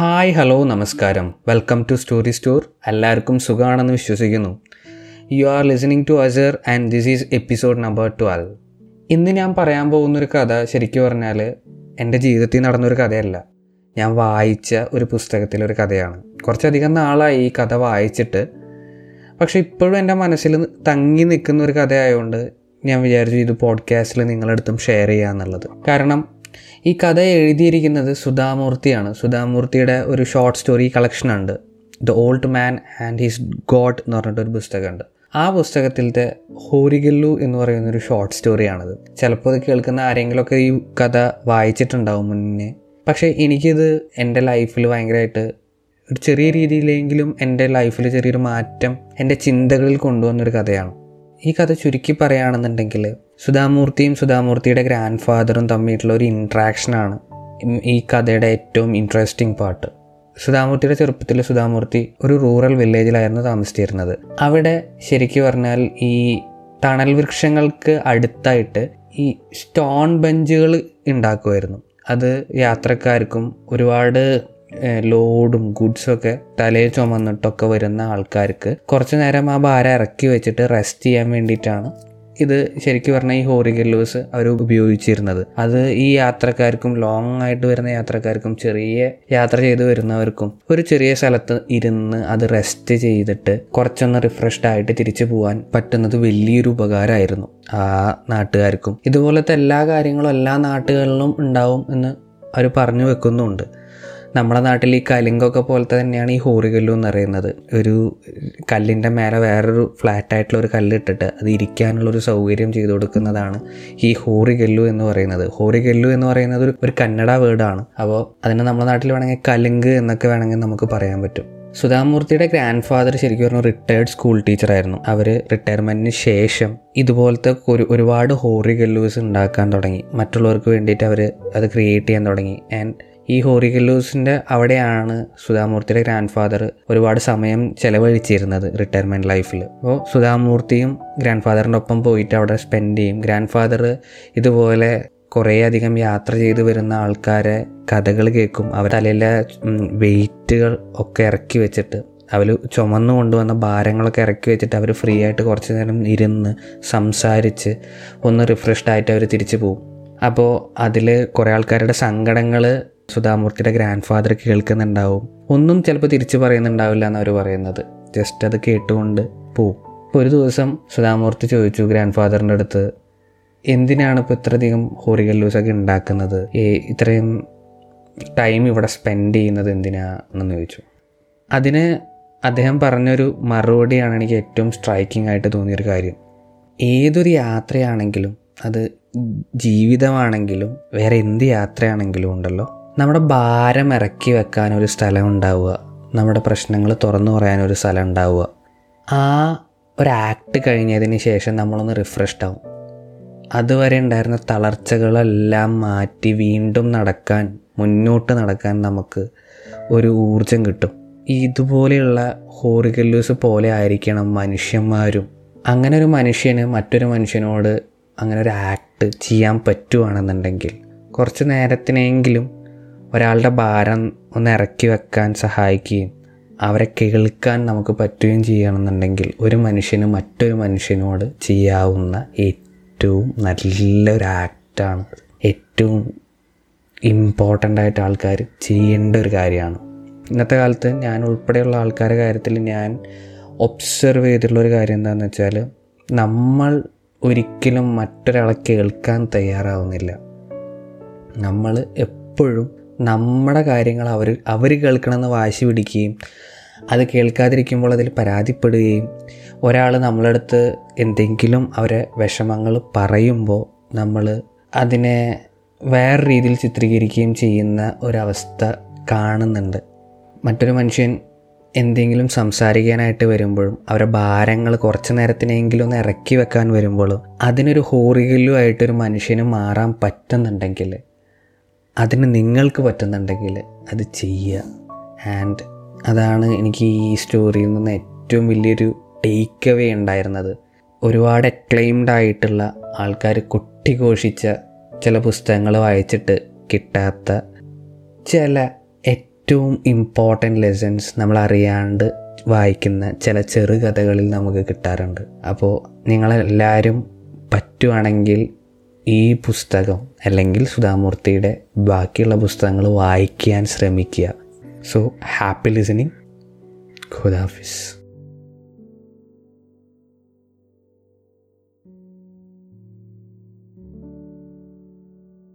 Hi hello നമസ്കാരം. Welcome to story store എല്ലാവർക്കും സുഖമാണെന്ന് വിശ്വസിക്കുന്നു. You are listening to Azhar and this is episode number twelve ഇന്ന് ഞാൻ പറയാൻ പോകുന്നൊരു കഥ ശരിക്കും പറഞ്ഞാൽ എന്റെ ജീവിതത്തിൽ നടന്നൊരു കഥയല്ല. ഞാൻ വായിച്ച ഒരു പുസ്തകത്തിലൊരു കഥയാണ്. കുറച്ചധികം നാളായി ഈ കഥ വായിച്ചിട്ട്. പക്ഷേ ഇപ്പോഴും എന്റെ മനസ്സിൽ തങ്ങി നിൽക്കുന്ന ഒരു കഥയായതുകൊണ്ട് ഞാൻ വിചാരിച്ചു ഇത് പോഡ്കാസ്റ്റിൽ നിങ്ങളടുത്തും ഷെയർ ചെയ്യാന്നുള്ളത്. കാരണം ഈ കഥ എഴുതിയിരിക്കുന്നത് സുധാമൂർത്തിയാണ്. സുധാമൂർത്തിയുടെ ഒരു ഷോർട്ട് സ്റ്റോറി കളക്ഷൻ ഉണ്ട്. The old man and his god എന്ന് പറഞ്ഞിട്ടൊരു പുസ്തകമുണ്ട്. ആ പുസ്തകത്തിലത്തെ ഹോരിഗല്ലു എന്ന് പറയുന്ന ഒരു ഷോർട്ട് സ്റ്റോറിയാണത് ചിലപ്പോൾ ഇത് കേൾക്കുന്ന ആരെങ്കിലുമൊക്കെ ഈ കഥ വായിച്ചിട്ടുണ്ടാവും മുന്നേ. പക്ഷേ എനിക്കിത് എന്റെ ലൈഫിൽ ഭയങ്കരമായിട്ട് ഒരു ചെറിയ രീതിയിലെങ്കിലും എന്റെ ലൈഫിൽ ചെറിയൊരു മാറ്റം എന്റെ ചിന്തകളിൽ കൊണ്ടുവന്നൊരു കഥയാണ്. ഈ കഥ ചുരുക്കി പറയുകയാണെന്നുണ്ടെങ്കിൽ സുധാമൂർത്തിയും സുധാമൂർത്തിയുടെ ഗ്രാൻഡ് ഫാദറും തമ്മിലുള്ള ഒരു ഇൻട്രാക്ഷനാണ് ഈ കഥയുടെ ഏറ്റവും ഇൻട്രസ്റ്റിംഗ് പാർട്ട് സുധാമൂർത്തിയുടെ ചെറുപ്പത്തിൽ സുധാമൂർത്തി ഒരു റൂറൽ വില്ലേജിലായിരുന്നു താമസിച്ചിരുന്നത്. അവിടെ ശരിക്കും പറഞ്ഞാൽ ഈ തണൽ വൃക്ഷങ്ങൾക്ക് അടുത്തായിട്ട് ഈ സ്റ്റോൺ ബെഞ്ചുകൾ ഉണ്ടാക്കുമായിരുന്നു. അത് യാത്രക്കാർക്കും ഒരുപാട് ലോഡും ഗുഡ്സും ഒക്കെ തലയിൽ ചുമന്നിട്ടൊക്കെ വരുന്ന ആൾക്കാർക്ക് കുറച്ച് നേരം ആ ഭാരം ഇറക്കി വെച്ചിട്ട് റെസ്റ്റ് ചെയ്യാൻ വേണ്ടിയിട്ടാണ് ഇത് ശരിക്കും പറഞ്ഞാൽ ഈ ഹോറിഗല്ലൂസ് അവർ ഉപയോഗിച്ചിരുന്നത്. അത് ഈ യാത്രക്കാർക്കും ലോങ് ആയിട്ട് വരുന്ന യാത്രക്കാർക്കും ചെറിയ യാത്ര ചെയ്ത് വരുന്നവർക്കും ഒരു ചെറിയ സ്ഥലത്ത് ഇരുന്ന് അത് റെസ്റ്റ് ചെയ്തിട്ട് കുറച്ചൊന്ന് റിഫ്രഷ്ഡ് ആയിട്ട് തിരിച്ചു പോകാൻ പറ്റുന്നത് വലിയൊരു ഉപകാരമായിരുന്നു ആ നാട്ടുകാർക്കും. ഇതുപോലത്തെ എല്ലാ കാര്യങ്ങളും എല്ലാ നാട്ടുകളിലും ഉണ്ടാവും എന്ന് അവർ പറഞ്ഞു വെക്കുന്നുണ്ട് നമ്മുടെ നാട്ടിൽ ഈ കലിങ്കൊക്കെ പോലത്തെ തന്നെയാണ് ഈ ഹോറികല്ലു എന്ന് പറയുന്നത്. ഒരു കല്ലിന്റെ മേലെ വേറൊരു ഫ്ലാറ്റായിട്ടുള്ള ഒരു കല്ലിട്ടിട്ട് അത് ഇരിക്കാനുള്ള ഒരു സൗകര്യം ചെയ്തു കൊടുക്കുന്നതാണ് ഈ ഹോറികല്ലു എന്ന് പറയുന്നത്. ഹോറികല്ലു എന്ന് പറയുന്നത് ഒരു കന്നഡ വേർഡാണ്. അപ്പോൾ അതിനെ നമ്മുടെ നാട്ടിൽ വേണമെങ്കിൽ കലിങ്ക് എന്നൊക്കെ വേണമെങ്കിൽ നമുക്ക് പറയാൻ പറ്റും. സുധാമൂർത്തിയുടെ ഗ്രാൻഡ് ഫാദർ ശരിക്കും പറഞ്ഞാൽ റിട്ടയർഡ് സ്കൂൾ ടീച്ചറായിരുന്നു. അവർ റിട്ടയർമെന്റിന് ശേഷം ഇതുപോലത്തെ ഒരു ഒരുപാട് ഹോറി ഗല്ലൂസ് ഉണ്ടാക്കാൻ തുടങ്ങി. മറ്റുള്ളവർക്ക് വേണ്ടിയിട്ട് അവർ അത് ക്രിയേറ്റ് ചെയ്യാൻ തുടങ്ങി. ആൻഡ് ഈ ഹോറിഗല്ലൂസിന്റെ അവിടെയാണ് സുധാമൂർത്തിയുടെ ഗ്രാൻഡ് ഫാദർ ഒരുപാട് സമയം ചെലവഴിച്ചിരുന്നത് റിട്ടയർമെന്റ് ലൈഫിൽ അപ്പോൾ സുധാമൂർത്തിയും ഗ്രാൻഡ് ഫാദറിന്റെ ഒപ്പം പോയിട്ട് അവിടെ സ്പെൻഡ് ചെയ്യും. ഗ്രാൻഡ് ഫാദർ ഇതുപോലെ കുറേയധികം യാത്ര ചെയ്ത് വരുന്ന ആൾക്കാരെ കഥകൾ കേൾക്കും. അവർ തലയിലെ വെയിറ്റുകൾ ഒക്കെ ഇറക്കി വെച്ചിട്ട് അവർ ചുമന്നു കൊണ്ടുവന്ന ഭാരങ്ങളൊക്കെ ഇറക്കി വെച്ചിട്ട് അവർ ഫ്രീ ആയിട്ട് കുറച്ച് നേരം ഇരുന്ന് സംസാരിച്ച് ഒന്ന് റിഫ്രഷ്ഡ് ആയിട്ട് അവർ തിരിച്ചു പോകും അപ്പോൾ അതിൽ കുറേ ആൾക്കാരുടെ സങ്കടങ്ങൾ സുധാമൂർത്തിയുടെ ഗ്രാൻഡ് ഫാദർ കേൾക്കുന്നുണ്ടാവും. ഒന്നും ചിലപ്പോൾ തിരിച്ചു പറയുന്നുണ്ടാവില്ല എന്ന് പറയുന്നത്. ജസ്റ്റ് അത് കേട്ടുകൊണ്ട് പോവും അപ്പോൾ ഒരു ദിവസം സുധാമൂർത്തി ചോദിച്ചു ഗ്രാൻഡ് ഫാദറിന്റെ അടുത്ത് എന്തിനാണ് ഇപ്പോൾ ഇത്രയധികം ഹോറിഗല്ലൂസൊക്കെ ഉണ്ടാക്കുന്നത്? ഈ ഇത്രയും ടൈം ഇവിടെ സ്പെൻഡ് ചെയ്യുന്നത് എന്തിനാണെന്ന് ചോദിച്ചു. അതിന് അദ്ദേഹം പറഞ്ഞൊരു മറുപടിയാണ് എനിക്ക് ഏറ്റവും സ്ട്രൈക്കിംഗ് ആയിട്ട് തോന്നിയൊരു കാര്യം. ഏതൊരു യാത്രയാണെങ്കിലും അത് ജീവിതമാണെങ്കിലും വേറെ എന്ത് യാത്രയാണെങ്കിലും ഉണ്ടല്ലോ നമ്മുടെ ഭാരം ഇറക്കി വെക്കാൻ ഒരു സ്ഥലം ഉണ്ടാവുക. നമ്മുടെ പ്രശ്നങ്ങൾ തുറന്നു പറയാനൊരു സ്ഥലം ഉണ്ടാവുക. ആ ഒരു ആക്ട് കഴിഞ്ഞതിന് ശേഷം നമ്മളൊന്ന് റിഫ്രഷ്ഡ് ആവും. അതുവരെ ഉണ്ടായിരുന്ന തളർച്ചകളെല്ലാം മാറ്റി വീണ്ടും നടക്കാൻ മുന്നോട്ട് നടക്കാൻ നമുക്ക് ഒരു ഊർജം കിട്ടും. ഇതുപോലെയുള്ള ഹോറിഗല്ലൂസ് പോലെ ആയിരിക്കണം മനുഷ്യന്മാരും. അങ്ങനെ ഒരു മനുഷ്യന് മറ്റൊരു മനുഷ്യനോട് അങ്ങനെ ഒരു ആക്ട് ചെയ്യാൻ പറ്റുവാണെന്നുണ്ടെങ്കിൽ കുറച്ച് നേരത്തിനെങ്കിലും ഒരാളുടെ ഭാരം ഒന്ന് ഇറക്കി വെക്കാൻ സഹായിക്കുകയും അവരെ കേൾക്കാൻ നമുക്ക് പറ്റുകയും ചെയ്യണമെന്നുണ്ടെങ്കിൽ ഒരു മനുഷ്യന് മറ്റൊരു മനുഷ്യനോട് ചെയ്യാവുന്ന ഏറ്റവും നല്ലൊരു ആക്റ്റാണ് ഏറ്റവും ഇമ്പോർട്ടന്റ് ആയിട്ട് ആൾക്കാർ ചെയ്യേണ്ട ഒരു കാര്യമാണ്. ഇന്നത്തെ കാലത്ത് ഞാൻ ഉൾപ്പെടെയുള്ള ആൾക്കാരുടെ കാര്യത്തിൽ ഞാൻ ഒബ്സർവ് ചെയ്തിട്ടുള്ള ഒരു കാര്യം എന്താണെന്ന് വെച്ചാൽ നമ്മൾ ഒരിക്കലും മറ്റൊരാളെ കേൾക്കാൻ തയ്യാറാവുന്നില്ല. നമ്മൾ എപ്പോഴും നമ്മുടെ കാര്യങ്ങൾ അവർ അവർ കേൾക്കണമെന്ന് വാശി പിടിക്കുകയും അത് കേൾക്കാതിരിക്കുമ്പോൾ അതിൽ പരാതിപ്പെടുകയും ഒരാൾ നമ്മളടുത്ത് എന്തെങ്കിലും അവരെ വിഷമങ്ങൾ പറയുമ്പോൾ നമ്മൾ അതിനെ വേറെ രീതിയിൽ ചിത്രീകരിക്കുകയും ചെയ്യുന്ന ഒരവസ്ഥ കാണുന്നുണ്ട്. മറ്റൊരു മനുഷ്യൻ എന്തെങ്കിലും സംസാരിക്കാനായിട്ട് വരുമ്പോഴും അവരെ ഭാരങ്ങൾ കുറച്ച് നേരത്തിനെങ്കിലും ഒന്ന് ഇറക്കി വെക്കാൻ വരുമ്പോഴും അതിനൊരു ഹോറികലുമായിട്ടൊരു മനുഷ്യന് മാറാൻ പറ്റുന്നുണ്ടെങ്കിൽ അതിന് നിങ്ങൾക്ക് പറ്റുന്നുണ്ടെങ്കിൽ അത് ചെയ്യുക. ആൻഡ് അതാണ് എനിക്ക് ഈ സ്റ്റോറിയിൽ നിന്ന് ഏറ്റവും വലിയൊരു ടേക്ക് അവേ ഉണ്ടായിരുന്നത്. ഒരുപാട് അക്ലെയിംഡ് ആയിട്ടുള്ള ആൾക്കാർ കൊട്ടിഘോഷിച്ച ചില പുസ്തകങ്ങൾ വായിച്ചിട്ട് കിട്ടാത്ത ചില ഏറ്റവും ഇമ്പോർട്ടന്റ് ലെസൺസ് നമ്മൾ അറിയാണ്ട് വായിക്കുന്ന ചില ചെറുകഥകളിൽ നമുക്ക് കിട്ടാറുണ്ട്. അപ്പോൾ നിങ്ങളെല്ലാവരും പറ്റുവാണെങ്കിൽ ഈ പുസ്തകം അല്ലെങ്കിൽ സുധാമൂർത്തിയുടെ ബാക്കിയുള്ള പുസ്തകങ്ങൾ വായിക്കാൻ ശ്രമിക്കുക. So happy listening Khuda hafiz